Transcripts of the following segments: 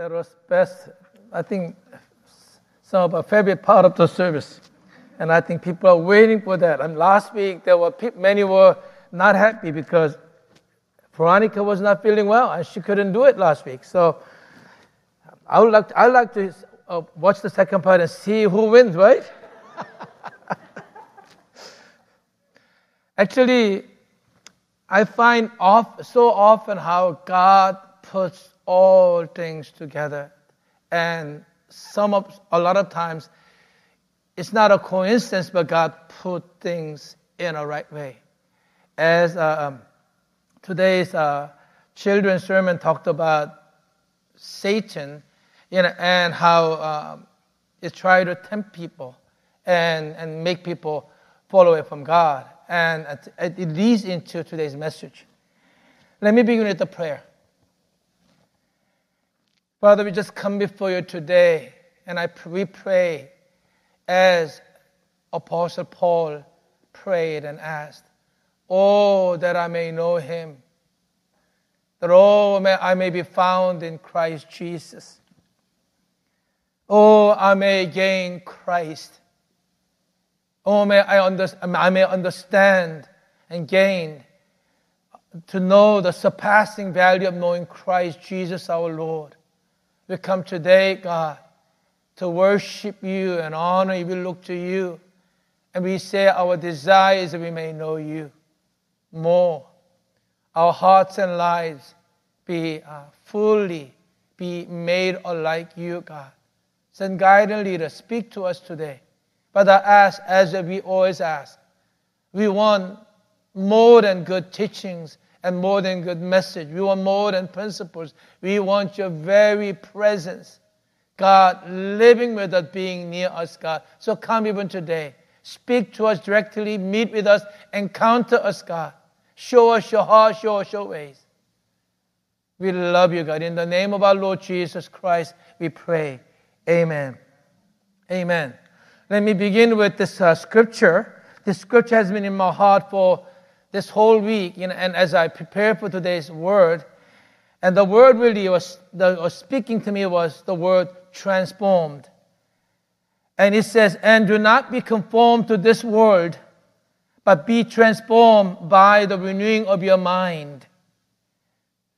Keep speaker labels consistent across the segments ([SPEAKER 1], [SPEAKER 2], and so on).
[SPEAKER 1] That was best, I think, some of our favorite part of the service. And I think people are waiting for that. And last week, there were many were not happy because Veronica was not feeling well and she couldn't do it last week. So I would like to, I would like to uh, watch the second part and see who wins, right? Actually, I find off, so often how God puts all things together. And some of, a lot of times, it's not a coincidence, but God put things in a right way. As uh, um, today's uh, children's sermon talked about Satan, you know, and how um, it tried to tempt people and, and make people fall away from God. And it leads into today's message. Let me begin with the prayer. Father, we just come before you today, and I, we pray as Apostle Paul prayed and asked, Oh, that I may know him, that oh, may, I may be found in Christ Jesus. Oh, I may gain Christ. Oh, may I, under, I may understand and gain to know the surpassing value of knowing Christ Jesus our Lord. We come today, God, to worship you and honor you. We look to you. And we say our desire is that we may know you more. Our hearts and lives be uh, fully be made like you, God. Send guide and lead us. Speak to us today. But I ask, as we always ask, we want more than good teachings and more than good message. We want more than principles. We want your very presence. God, living with us, being near us, God. So come even today. Speak to us directly, meet with us, encounter us, God. Show us your heart, show us your ways. We love you, God. In the name of our Lord Jesus Christ, we pray. Amen. Amen. Let me begin with this uh, scripture. This scripture has been in my heart for this whole week, you know, and as I prepare for today's word, and the word really was, the, was speaking to me was the word transformed. And it says, and do not be conformed to this world, but be transformed by the renewing of your mind,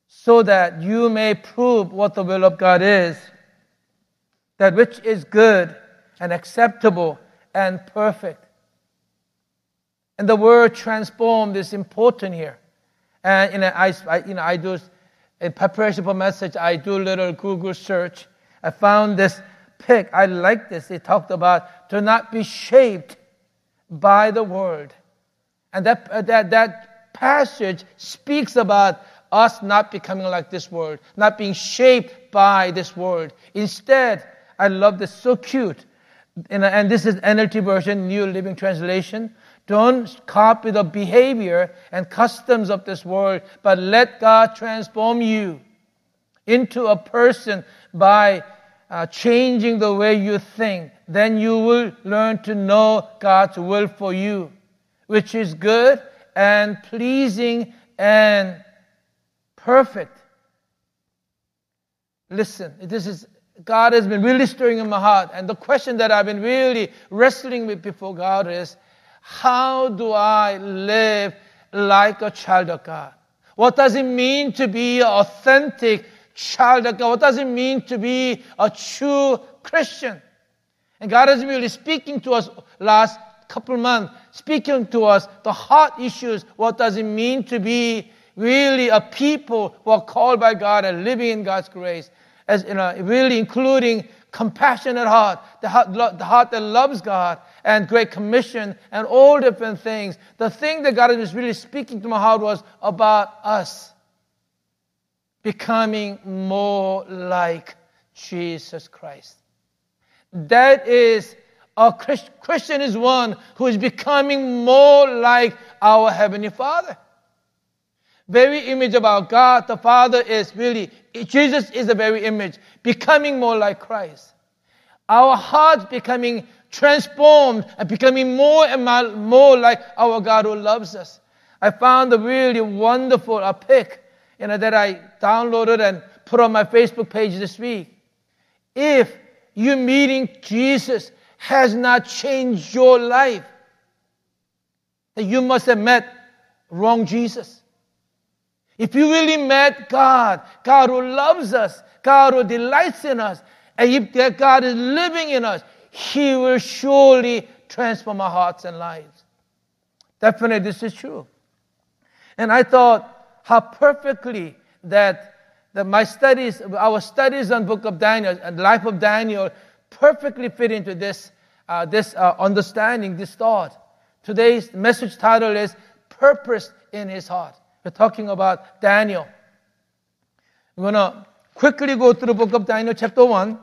[SPEAKER 1] so that you may prove what the will of God is, that which is good and acceptable and perfect. And the word transformed is important here. And you know, I, I, you know, I do, in preparation for message, I do a little Google search. I found this pic. I like this. It talked about to not be shaped by the world. And that, uh, that, that passage speaks about us not becoming like this world, not being shaped by this world. Instead, I love this, so cute. And, and this is NLT version, New Living Translation. Don't copy the behavior and customs of this world, but let God transform you into a person by uh, changing the way you think. Then you will learn to know God's will for you, which is good and pleasing and perfect. Listen, this is God has been really stirring in my heart. And the question that I've been really wrestling with before God is how do I live like a child of God? What does it mean to be an authentic child of God? What does it mean to be a true Christian? And God has been really speaking to us last couple months, speaking to us the heart issues. What does it mean to be really a people who are called by God and living in God's grace? As you know, really including compassionate heart, the heart, the heart that loves God, and Great Commission, and all different things. The thing that God was really speaking to my heart was about us becoming more like Jesus Christ. That is, a Christian is one who is becoming more like our Heavenly Father. Very image of our God, the Father is really, Jesus is the very image, becoming more like Christ. Our hearts becoming transformed and becoming more and more like our God who loves us. I found a really wonderful a pic, you know, that I downloaded and put on my Facebook page this week. If you meeting Jesus has not changed your life, then you must have met wrong Jesus. If you really met God, God who loves us, God who delights in us, and if that God is living in us, He will surely transform our hearts and lives. Definitely, this is true. And I thought how perfectly that, that my studies, our studies on Book of Daniel and life of Daniel, perfectly fit into this, uh, this uh, understanding, this thought. Today's message title is Purpose in His Heart. We're talking about Daniel. We're going to quickly go through the book of Daniel, chapter 1.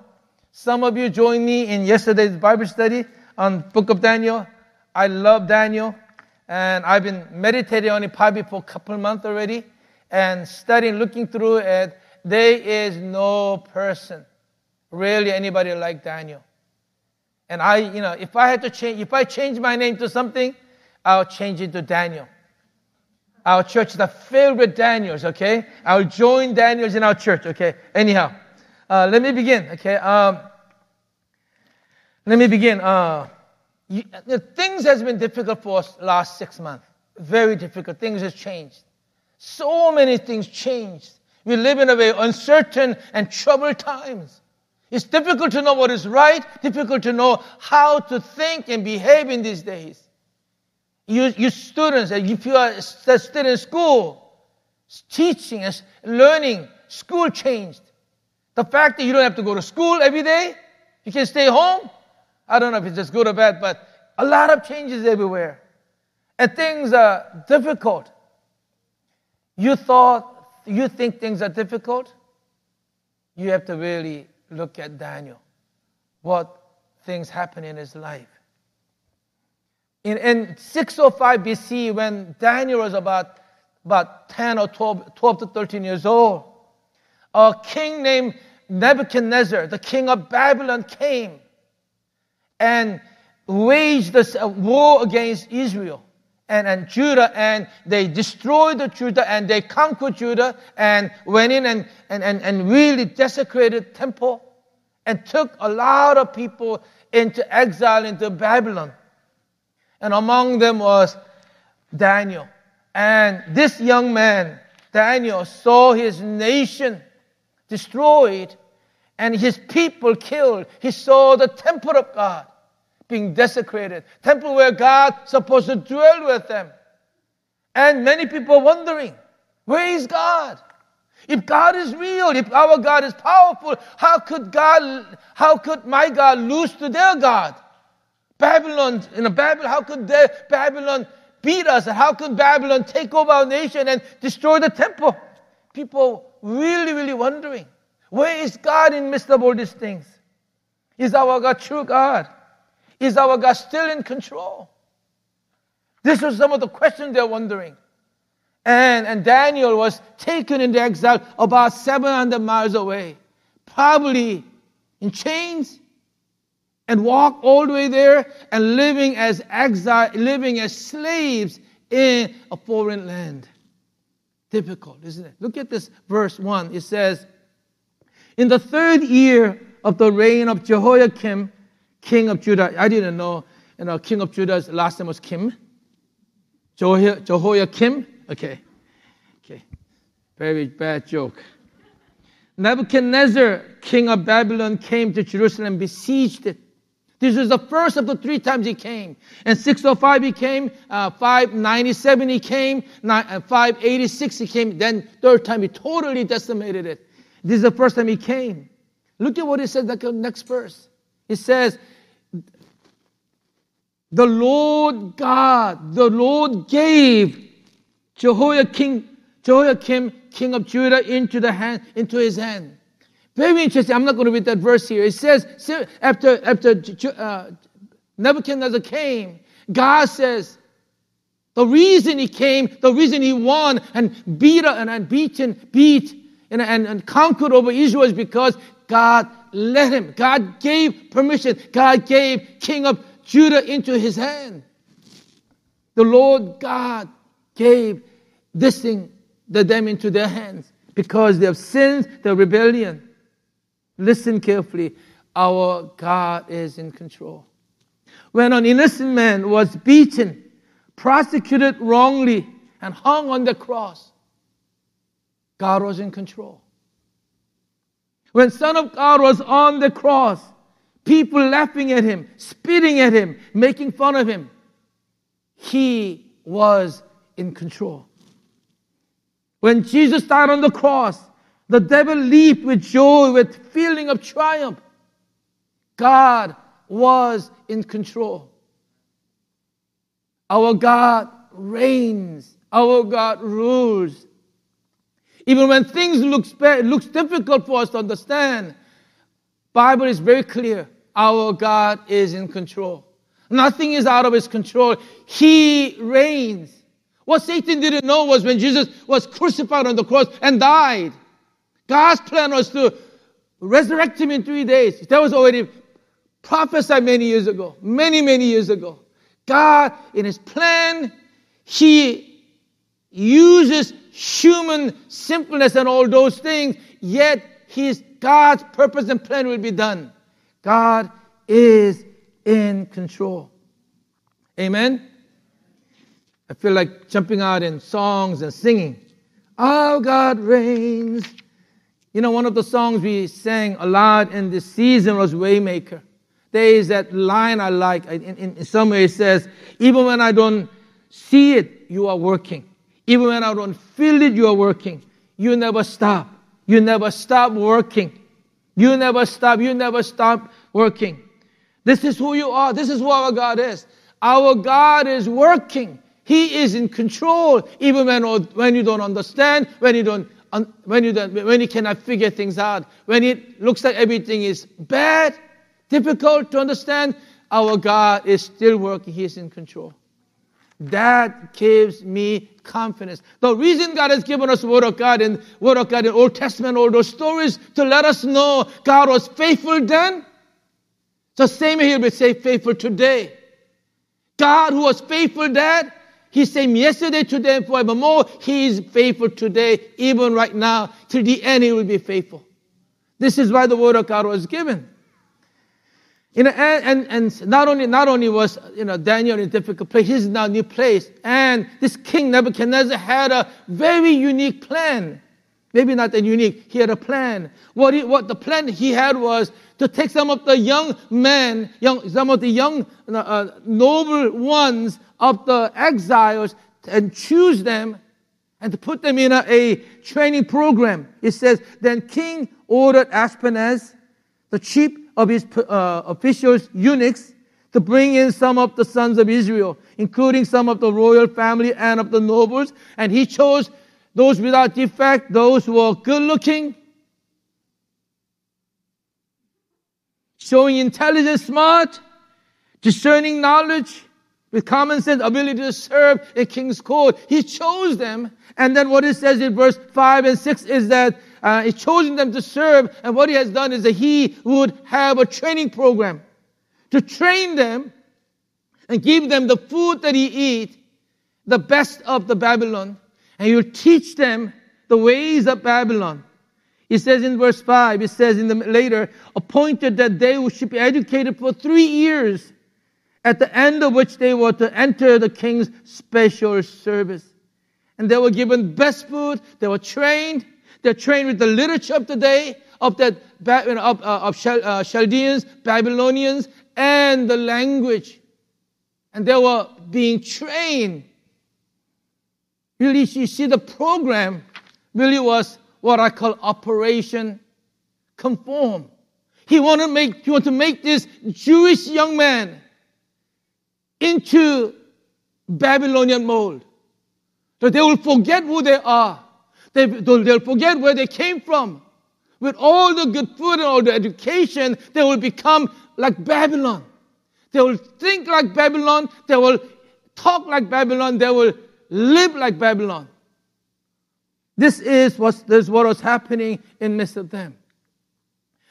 [SPEAKER 1] Some of you joined me in yesterday's Bible study on book of Daniel. I love Daniel, and I've been meditating on it probably for a couple months already, and studying, looking through it. There is no person, really anybody like Daniel. And I, you know, if I had to change, if I change my name to something, I'll change it to Daniel. Our church is filled with Daniels, okay? I'll join Daniels in our church, okay? Anyhow, uh, let me begin, okay? Um, let me begin. Uh, you, things has been difficult for us last six months. Very difficult. Things have changed. So many things changed. We live in a very uncertain and troubled times. It's difficult to know what is right, difficult to know how to think and behave in these days. You, you students, if you are still in school, teaching and learning, school changed. The fact that you don't have to go to school every day, you can stay home. I don't know if it's just good or bad, but a lot of changes everywhere. And things are difficult. You thought, you think things are difficult? You have to really look at Daniel. What things happen in his life in, in 605 BC, when Daniel was about, about 10 or 12, 12 to 13 years old, a king named Nebuchadnezzar, the king of Babylon, came and waged a uh, war against Israel and, and Judah, and they destroyed the Judah and they conquered Judah and went in and, and, and, and really desecrated temple and took a lot of people into exile into Babylon and among them was Daniel. And this young man, Daniel, saw his nation destroyed and his people killed. He saw the temple of God being desecrated, temple where God supposed to dwell with them. And many people wondering, where is God? If God is real, if our God is powerful, how could God, how could my God lose to their God? Babylon, you know, Babylon, how could Babylon beat us? How could Babylon take over our nation and destroy the temple? People really, really wondering, where is God in midst of all these things? Is our God true God? Is our God still in control? This was some of the questions they're wondering. And, and Daniel was taken into exile about 700 miles away, probably in chains, and walk all the way there and living as exile, living as slaves in a foreign land. Difficult, isn't it? Look at this verse 1. It says, In the third year of the reign of Jehoiakim, king of Judah. I didn't know, you know, king of Judah's last name was Kim. Jehoiakim? Okay. Okay. Very bad joke. Nebuchadnezzar, king of Babylon, came to Jerusalem, besieged it this was the first of the three times he came. And 605 he came, uh, 597 he came, uh, 586 he came, then third time he totally decimated it. This is the first time he came. Look at what he says the next verse. It says, the Lord God, the Lord gave Jehoiakim, Jehoiakim, king of Judah, into the hand, into his hand. Very interesting. I'm not going to read that verse here. It says, after, after uh, Nebuchadnezzar came, God says, the reason he came, the reason he won and beat and, and beaten, beat and, and, and conquered over Israel is because God let him. God gave permission. God gave King of Judah into his hand. The Lord God gave this thing, the, them into their hands because they have sinned, their rebellion. Listen carefully. Our God is in control. When an innocent man was beaten, prosecuted wrongly, and hung on the cross, God was in control. When Son of God was on the cross, people laughing at him, spitting at him, making fun of him, he was in control. When Jesus died on the cross, the devil leaped with joy, with feeling of triumph. God was in control. Our God reigns. Our God rules. Even when things look looks difficult for us to understand, Bible is very clear. Our God is in control. Nothing is out of his control. He reigns. What Satan didn't know was when Jesus was crucified on the cross and died, God's plan was to resurrect him in three days. That was already prophesied many years ago, many, many years ago. God, in his plan, he uses human simpleness and all those things, yet his God's purpose and plan will be done. God is in control. Amen. I feel like jumping out in songs and singing. Our God reigns. You know, one of the songs we sang a lot in this season was Waymaker. There is that line I like. In, in, in some way it says, even when I don't see it, you are working. Even when I don't feel it, you are working. You never stop. You never stop working. You never stop. You never stop working. This is who you are. This is who our God is. Our God is working. He is in control, even when, when you don't understand, when you don't, when you don't, when you cannot figure things out, when it looks like everything is bad, difficult to understand. Our God is still working. He is in control. That gives me confidence. The reason God has given us Word of God and Word of God in Old Testament, all those stories to let us know God was faithful then. The same He'll be faithful today. God who was faithful then He's same yesterday, today, and forevermore. He is faithful today, even right now. Till the end, He will be faithful. This is why the word of God was given. You know, and, and, and not only not only was you know Daniel in a difficult place, he's now in a new place. And this king Nebuchadnezzar had a very unique plan. Maybe not that unique. He had a plan. What he, what the plan he had was to take some of the young men, young, some of the young uh, noble ones of the exiles and choose them and to put them in a, a training program. It says, then King ordered Ashpenaz, the chief of his uh, officials, eunuchs, to bring in some of the sons of Israel, including some of the royal family and of the nobles. And he chose those without defect, those who were good looking, showing intelligence, smart, discerning knowledge, with common sense, ability to serve a king's court. He chose them. And then what it says in verse 5 and 6 is that uh, He's chosen them to serve. And what He has done is that He would have a training program to train them and give them the food that He eat, the best of the Babylon. And He'll teach them the ways of Babylon. It says in verse 5, it says in the later, appointed that they should be educated for three years at the end of which they were to enter the king's special service. And they were given best food, they were trained, they're trained with the literature of the day, of that of, uh, of uh, Chaldeans, Babylonians, and the language. And they were being trained. Really, you see, the program really was what I call Operation Conform. He wanted to make, he wanted to make this Jewish young man into Babylonian mold. That they will forget who they are. They, they'll forget where they came from. With all the good food and all the education, they will become like Babylon. They will think like Babylon. They will talk like Babylon. They will live like Babylon. This is what, this is what was happening in midst of them.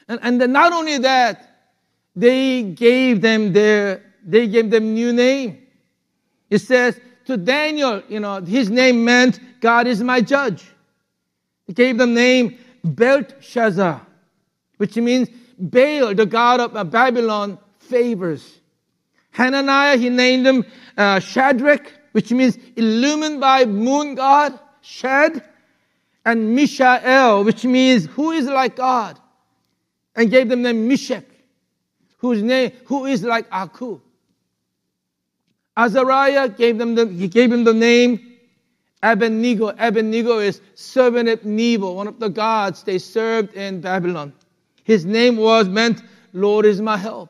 [SPEAKER 1] And, and not only that, they gave them their they gave them new name. It says to Daniel, you know, his name meant God is my judge. He gave them name Belshazzar, which means Baal, the god of Babylon, favors. Hananiah, he named him uh, Shadrach, which means illumined by moon god, Shad, and Mishael, which means who is like God, and gave them the name Meshach, whose name, who is like Aku. Azariah gave them the, he gave him the name Abednego. Abednego is servant of Nebo, one of the gods they served in Babylon. His name was meant, Lord is my help.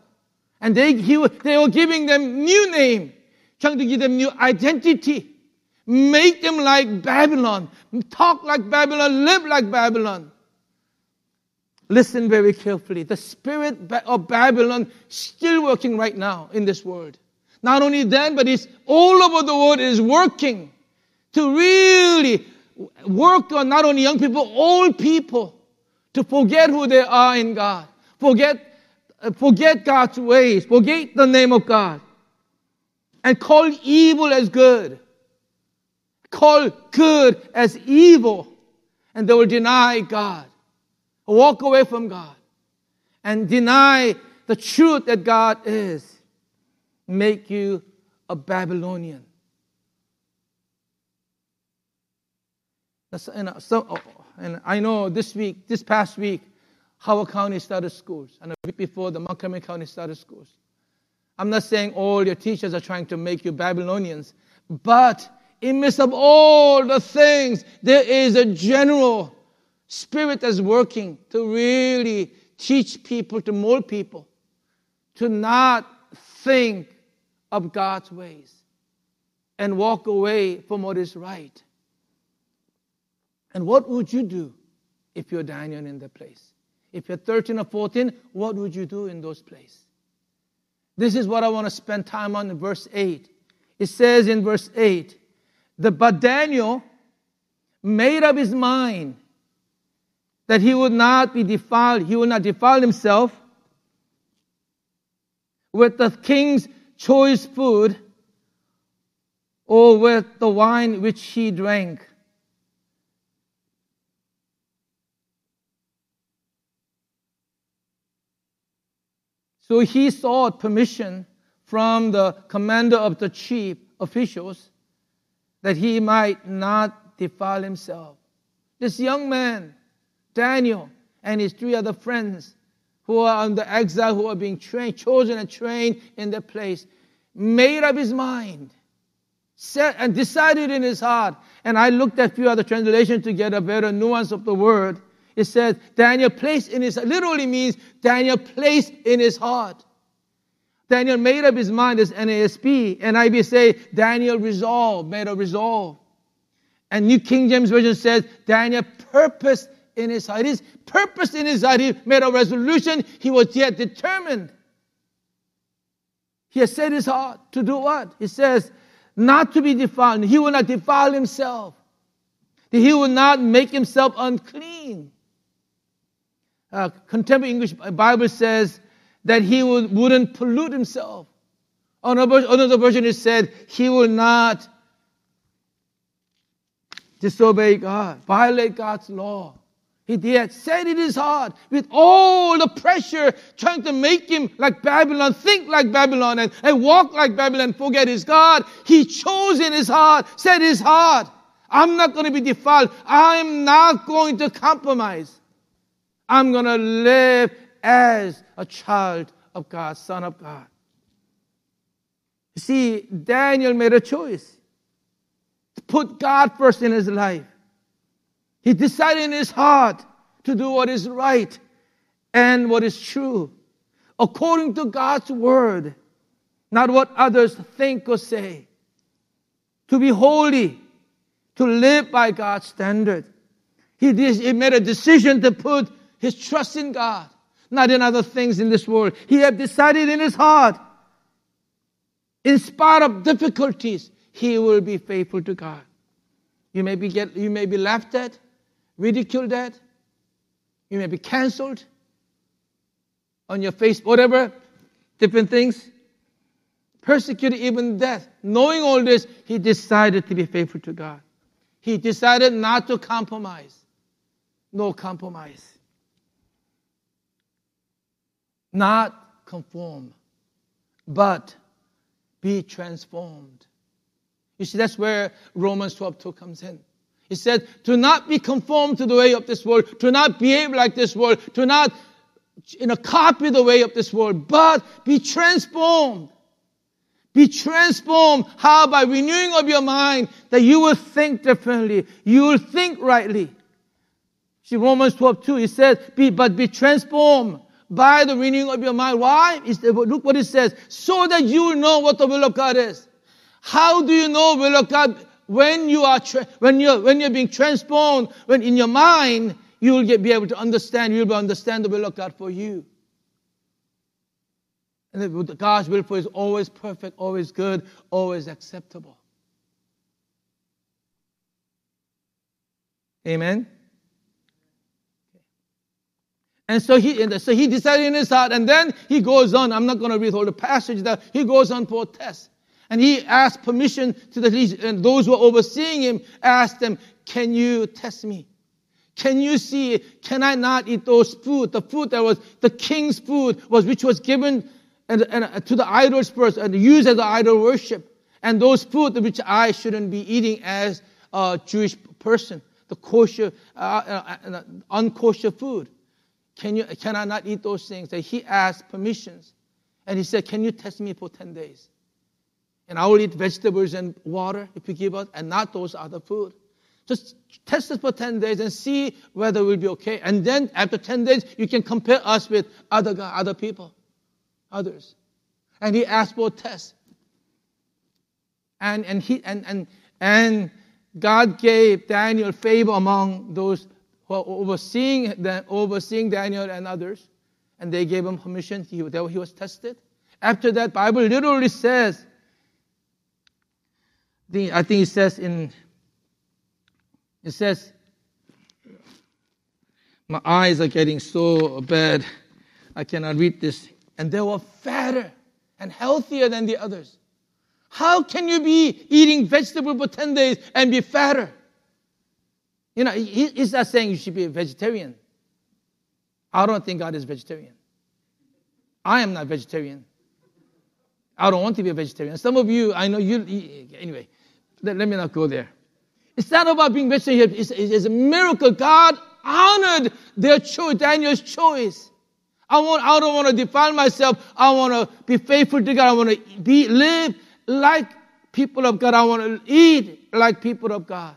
[SPEAKER 1] And they, he, they were giving them new name, trying to give them new identity. Make them like Babylon. Talk like Babylon. Live like Babylon. Listen very carefully. The spirit of Babylon still working right now in this world. Not only then, but it's all over the world is working to really work on not only young people, old people to forget who they are in God. Forget forget God's ways, forget the name of God, and call evil as good. Call good as evil, and they will deny God, walk away from God, and deny the truth that God is. Make you a Babylonian. And, uh, so, oh, and I know this week, this past week, Howard County started schools, and a week before, the Montgomery County started schools. I'm not saying all your teachers are trying to make you Babylonians, but in midst of all the things, there is a general spirit that's working to really teach people, to mold people, to not think of God's ways and walk away from what is right. And what would you do if you're Daniel in that place? If you're 13 or 14, what would you do in those places? This is what I want to spend time on in verse 8. It says in verse 8, the, but Daniel made up his mind that he would not be defiled, he would not defile himself with the king's choice food or with the wine which he drank. So he sought permission from the commander of the chief officials that he might not defile himself. This young man, Daniel, and his three other friends who are under exile, who are being trained, chosen and trained in their place, made up his mind, set and decided in his heart. And I looked at a few other translations to get a better nuance of the word. It says Daniel placed in his literally means Daniel placed in his heart. Daniel made up his mind as NASB. NIV say Daniel resolved, made a resolve. And New King James Version says Daniel purposed in his heart. His purpose in his heart, he made a resolution. He was yet determined. He has set his heart to do what? He says, not to be defiled. He will not defile himself. He will not make himself unclean. Uh, contemporary English Bible says that he would, wouldn't pollute himself. Another, another version is said he will not disobey God, violate God's law. He had said in his heart with all the pressure trying to make him like Babylon, think like Babylon, and, and walk like Babylon, forget his God. He chose in his heart, said his heart, I'm not going to be defiled. I'm not going to compromise. I'm going to live as a child of God, son of God. You see, Daniel made a choice to put God first in his life. He decided in his heart to do what is right and what is true, according to God's word, not what others think or say. To be holy, to live by God's standard. He, did, he made a decision to put his trust in God, not in other things in this world. He had decided in his heart, in spite of difficulties, he will be faithful to God. You may be, get, you may be laughed at, ridiculed at, you may be canceled on your face, whatever, different things. Persecuted, even death. Knowing all this, he decided to be faithful to God. He decided not to compromise. no compromise. Not conform, but be transformed. You see, that's where Romans 12 2 comes in. He said, to not be conformed to the way of this world, to not behave like this world, to not you know, copy the way of this world, but be transformed. Be transformed. How? By renewing of your mind that you will think differently. You will think rightly. See, Romans 12, 2, he said, be, but be transformed by the renewing of your mind. Why? Look what it says. So that you will know what the will of God is. How do you know will of God? When you are, tra- when you're, when you're being transformed, when in your mind, you will get, be able to understand, you'll be understand the will of God for you. And God's will for you is always perfect, always good, always acceptable. Amen. And so he, so he decided in his heart, and then he goes on. I'm not going to read all the passage that he goes on for a test. And he asked permission to the and those who were overseeing him asked them, Can you test me? Can you see, can I not eat those food? The food that was the king's food was which was given and, and uh, to the idols first and used as idol worship. And those food which I shouldn't be eating as a Jewish person, the kosher, uh, uh, uh, unkosher food. Can, you, can I not eat those things? And he asked permissions. And he said, Can you test me for 10 days? And I will eat vegetables and water if you give us, and not those other food. Just test us for 10 days and see whether we'll be okay. And then after 10 days, you can compare us with other, other people, others. And he asked for a test. And, and, he, and, and, and God gave Daniel favor among those overseeing, the, overseeing Daniel and others, and they gave him permission. He, he was tested. After that, Bible literally says, I think it says in, it says, my eyes are getting so bad, I cannot read this. And they were fatter and healthier than the others. How can you be eating vegetable for 10 days and be fatter? You know, he's not saying you should be a vegetarian. I don't think God is vegetarian. I am not vegetarian. I don't want to be a vegetarian. Some of you, I know you, anyway, let, let me not go there. It's not about being vegetarian. It's, it's a miracle. God honored their choice, Daniel's choice. I want, I don't want to define myself. I want to be faithful to God. I want to be, live like people of God. I want to eat like people of God.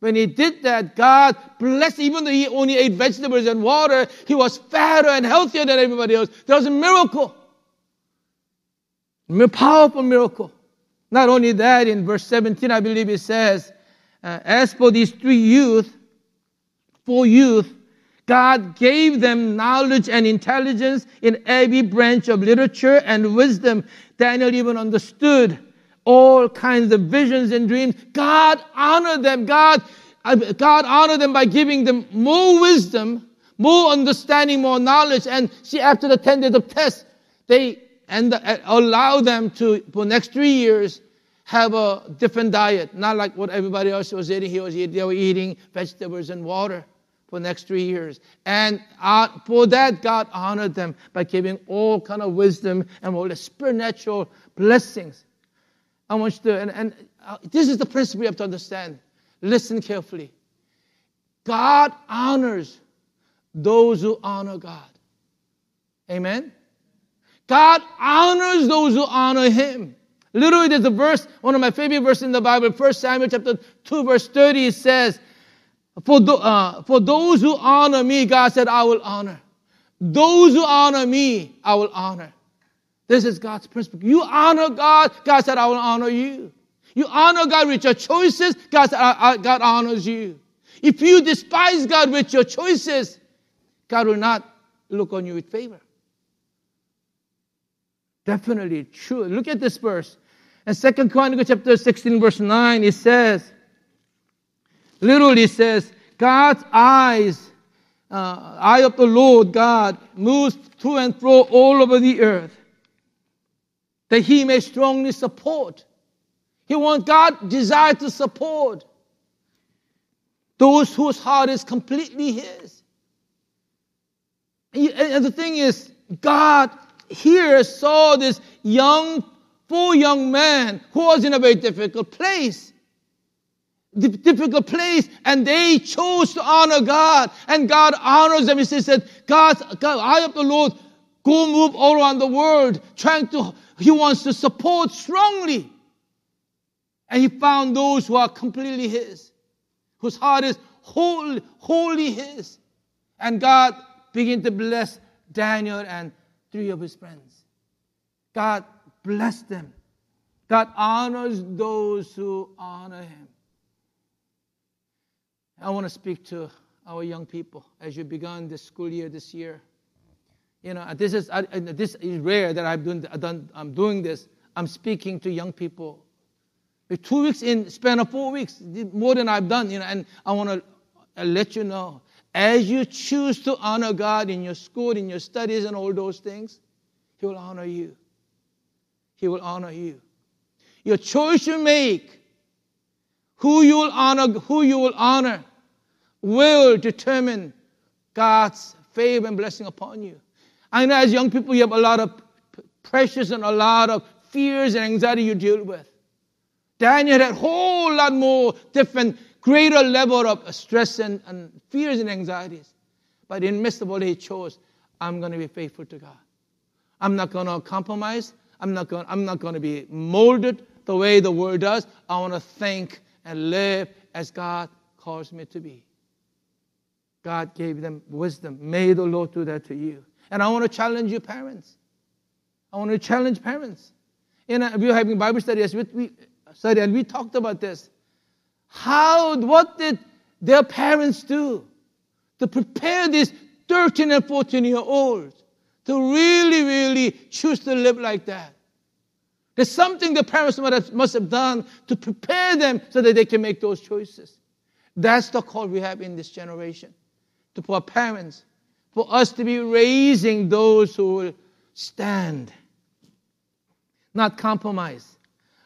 [SPEAKER 1] When he did that, God blessed, even though he only ate vegetables and water, he was fatter and healthier than everybody else. There was a miracle. A powerful miracle. Not only that, in verse 17, I believe it says, uh, as for these three youth, four youth, God gave them knowledge and intelligence in every branch of literature and wisdom. Daniel even understood all kinds of visions and dreams. God honored them. God, uh, God honored them by giving them more wisdom, more understanding, more knowledge. And see, after the 10 days of test, they and uh, allow them to, for next three years, have a different diet. Not like what everybody else was eating. He was eating, they were eating vegetables and water for next three years. And uh, for that, God honored them by giving all kind of wisdom and all the supernatural blessings. I want you to, and, and uh, this is the principle you have to understand. Listen carefully. God honors those who honor God. Amen? God honors those who honor Him. Literally, there's a verse, one of my favorite verses in the Bible, 1 Samuel chapter 2, verse 30, it says, for, the, uh, for those who honor me, God said, I will honor. Those who honor me, I will honor. This is God's principle. You honor God, God said, I will honor you. You honor God with your choices, God said, I, I, God honors you. If you despise God with your choices, God will not look on you with favor. Definitely true. Look at this verse. In Second Chronicles chapter 16, verse 9, it says, literally says, God's eyes, uh, eye of the Lord God moves to and fro all over the earth that he may strongly support. He wants God desire to support. Those whose heart is completely His. And the thing is, God here saw this young, poor young man who was in a very difficult place. Difficult place, and they chose to honor God, and God honors them. He says that God, God, I of the Lord, go move all around the world, trying to, He wants to support strongly. And He found those who are completely His, whose heart is wholly, wholly His. And God began to bless Daniel and three of his friends. God bless them. God honors those who honor him. I want to speak to our young people as you begun the school year this year. You know, this is I, this is rare that I've done, done, I'm doing this. I'm speaking to young people. Two weeks in span of four weeks, more than I've done. You know, and I want to uh, let you know, as you choose to honor God in your school, in your studies, and all those things, he will honor you. He will honor you. Your choice you make, who you will honor, who you will honor, will determine God's favor and blessing upon you. I know as young people, you have a lot of pressures and a lot of fears and anxiety you deal with. Daniel had a whole lot more different, greater level of stress and, and fears and anxieties. But in midst of all he chose, I'm going to be faithful to God. I'm not going to compromise. I'm not going, I'm not going to be molded the way the world does. I want to think and live as God calls me to be. God gave them wisdom. May the Lord do that to you. And I want to challenge you, parents. I want to challenge parents. You know, we were having Bible we, we study, and we talked about this. How, what did their parents do to prepare these 13 and 14 year olds to really, really choose to live like that. There's something the parents must have done to prepare them so that they can make those choices. That's the call we have in this generation. To for parents, for us to be raising those who will stand, not compromise.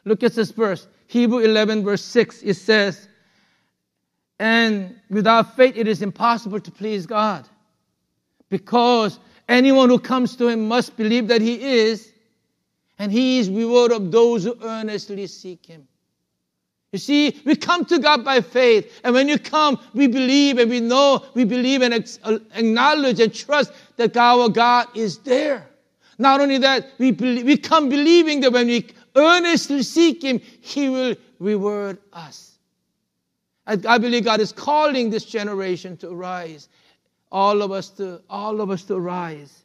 [SPEAKER 1] Look at this verse, Hebrew 11, verse 6. It says, And without faith, it is impossible to please God because Anyone who comes to him must believe that he is, and he is reward of those who earnestly seek him. You see, we come to God by faith, and when you come, we believe and we know, we believe and acknowledge and trust that our God is there. Not only that, we, believe, we come believing that when we earnestly seek Him, He will reward us. I, I believe God is calling this generation to rise all of us to all of us to rise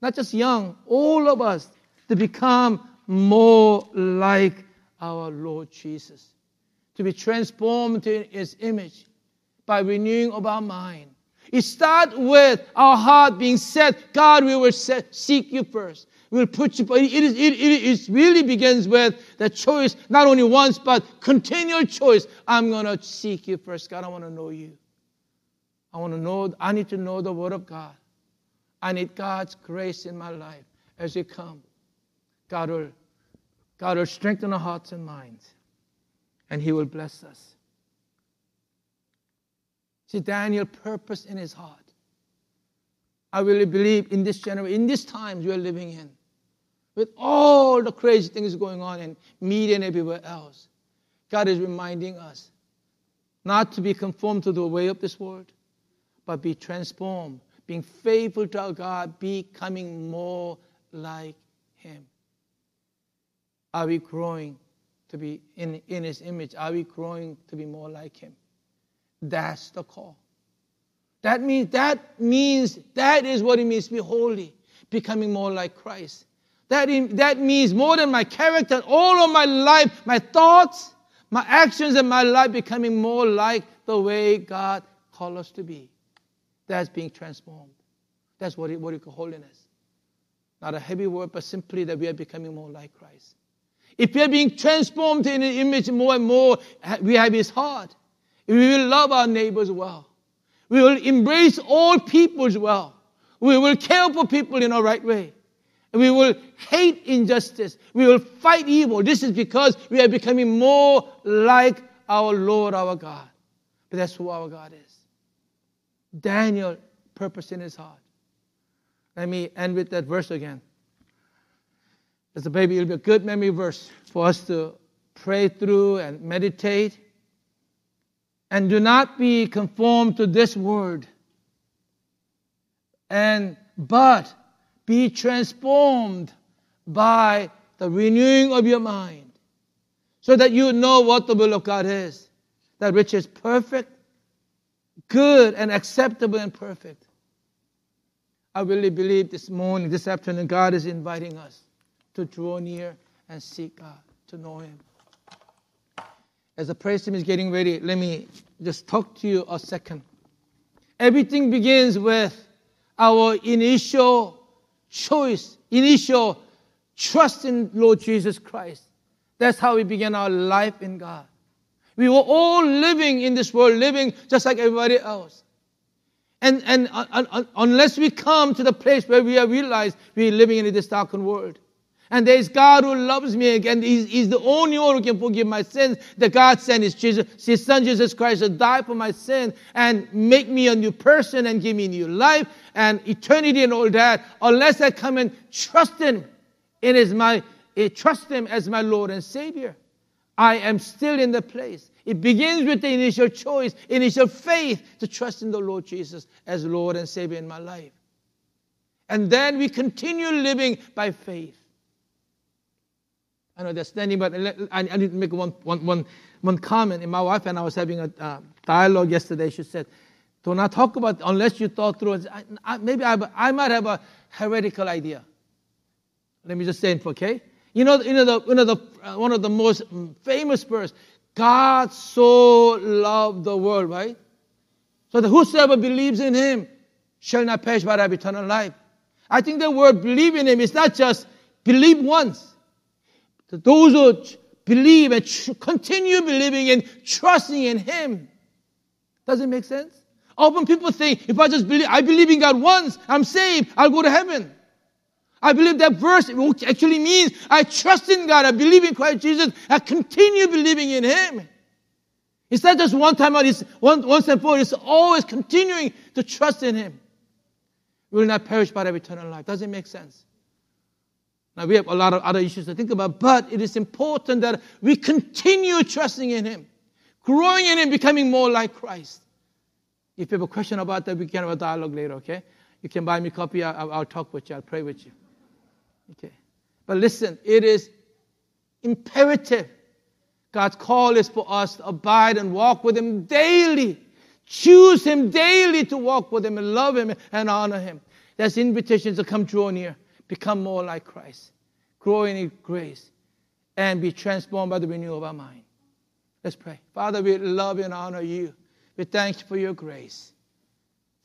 [SPEAKER 1] not just young all of us to become more like our lord jesus. To be transformed in his image by renewing of our mind. It starts with our heart being set. God we will set, seek you first. We'll put you it, is, it, it, it really begins with the choice not only once but continual choice. I'm going to seek you first. God i want to know you I want to know, I need to know the Word of God. I need God's grace in my life as you come. God will, God will strengthen our hearts and minds, and He will bless us. See, Daniel purpose in his heart. I really believe in this generation, in these times we are living in, with all the crazy things going on in media and everywhere else, God is reminding us not to be conformed to the way of this world, but be transformed, being faithful to our God, becoming more like Him. Are we growing to be in, in His image? Are we growing to be more like Him? That's the call. That means that means that is what it means to be holy, becoming more like Christ. That, in, that means more than my character, all of my life, my thoughts, my actions, and my life becoming more like the way God called us to be. That's being transformed. That's what, what we call holiness. Not a heavy word, but simply that we are becoming more like Christ. If we are being transformed in an image more and more, we have His heart. We will love our neighbors well. We will embrace all peoples well. We will care for people in a right way. We will hate injustice. We will fight evil. This is because we are becoming more like our Lord, our God. But that's who our God is. Daniel purpose in his heart. Let me end with that verse again. It's a baby, it'll be a good memory verse for us to pray through and meditate. And do not be conformed to this word. And but be transformed by the renewing of your mind, so that you know what the will of God is, that which is perfect, good, and acceptable and perfect. I really believe this morning, this afternoon, God is inviting us to draw near and seek God, to know Him. As the praise team is getting ready, let me just talk to you a second. Everything begins with our initial choice, initial trust in Lord Jesus Christ. That's how we begin our life in God. We were all living in this world, living just like everybody else. And, and uh, uh, unless we come to the place where we have realized we're living in this darkened world, and there's God who loves me again. he's, he's, the only one who can forgive my sins. The God sent his, Jesus, his son Jesus Christ to die for my sin and make me a new person and give me new life and eternity and all that. Unless I come and trust him in his my eh, trust him as my Lord and Savior. I am still in the place. It begins with the initial choice, initial faith to trust in the Lord Jesus as Lord and Savior in my life. And then we continue living by faith. I know they're standing, but I, need to make one, one, one, one comment. And my wife and I was having a uh, dialogue yesterday. She said, do not talk about unless you thought through it. I, I, maybe I, I might have a heretical idea. Let me just say it, okay? You know, you know, the, you know the, uh, one of the most famous verse, God so loved the world, right? So that whosoever believes in him shall not perish but have eternal life. I think the word believe in him is not just believe once those who believe and tr- continue believing and trusting in Him. Does it make sense? Often people think, if I just believe, I believe in God once, I'm saved, I'll go to heaven. I believe that verse actually means I trust in God, I believe in Christ Jesus, I continue believing in Him. It's not just one time, out, it's once and for all, it's always continuing to trust in Him. We will not perish but have eternal life. Does it make sense? Now, we have a lot of other issues to think about, but it is important that we continue trusting in Him, growing in Him, becoming more like Christ. If you have a question about that, we can have a dialogue later, okay? You can buy me a copy, I'll, I'll talk with you, I'll pray with you. Okay. But listen, it is imperative. God's call is for us to abide and walk with Him daily. Choose Him daily to walk with Him and love Him and honor Him. That's invitation to come draw near become more like Christ, grow in His grace, and be transformed by the renewal of our mind. Let's pray. Father, we love and honor you. We thank you for your grace.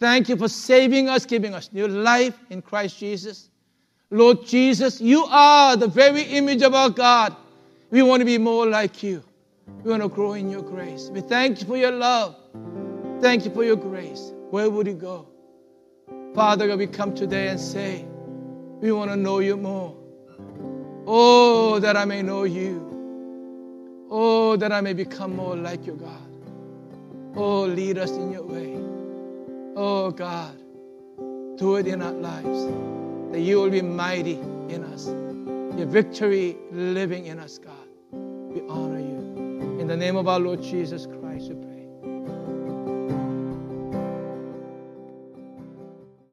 [SPEAKER 1] Thank you for saving us, giving us new life in Christ Jesus. Lord Jesus, you are the very image of our God. We want to be more like you. We want to grow in your grace. We thank you for your love. Thank you for your grace. Where would you go? Father, God, we come today and say, we want to know you more. Oh, that I may know you. Oh, that I may become more like your God. Oh, lead us in your way. Oh, God, do it in our lives. That you will be mighty in us. Your victory living in us, God. We honor you. In the name of our Lord Jesus Christ.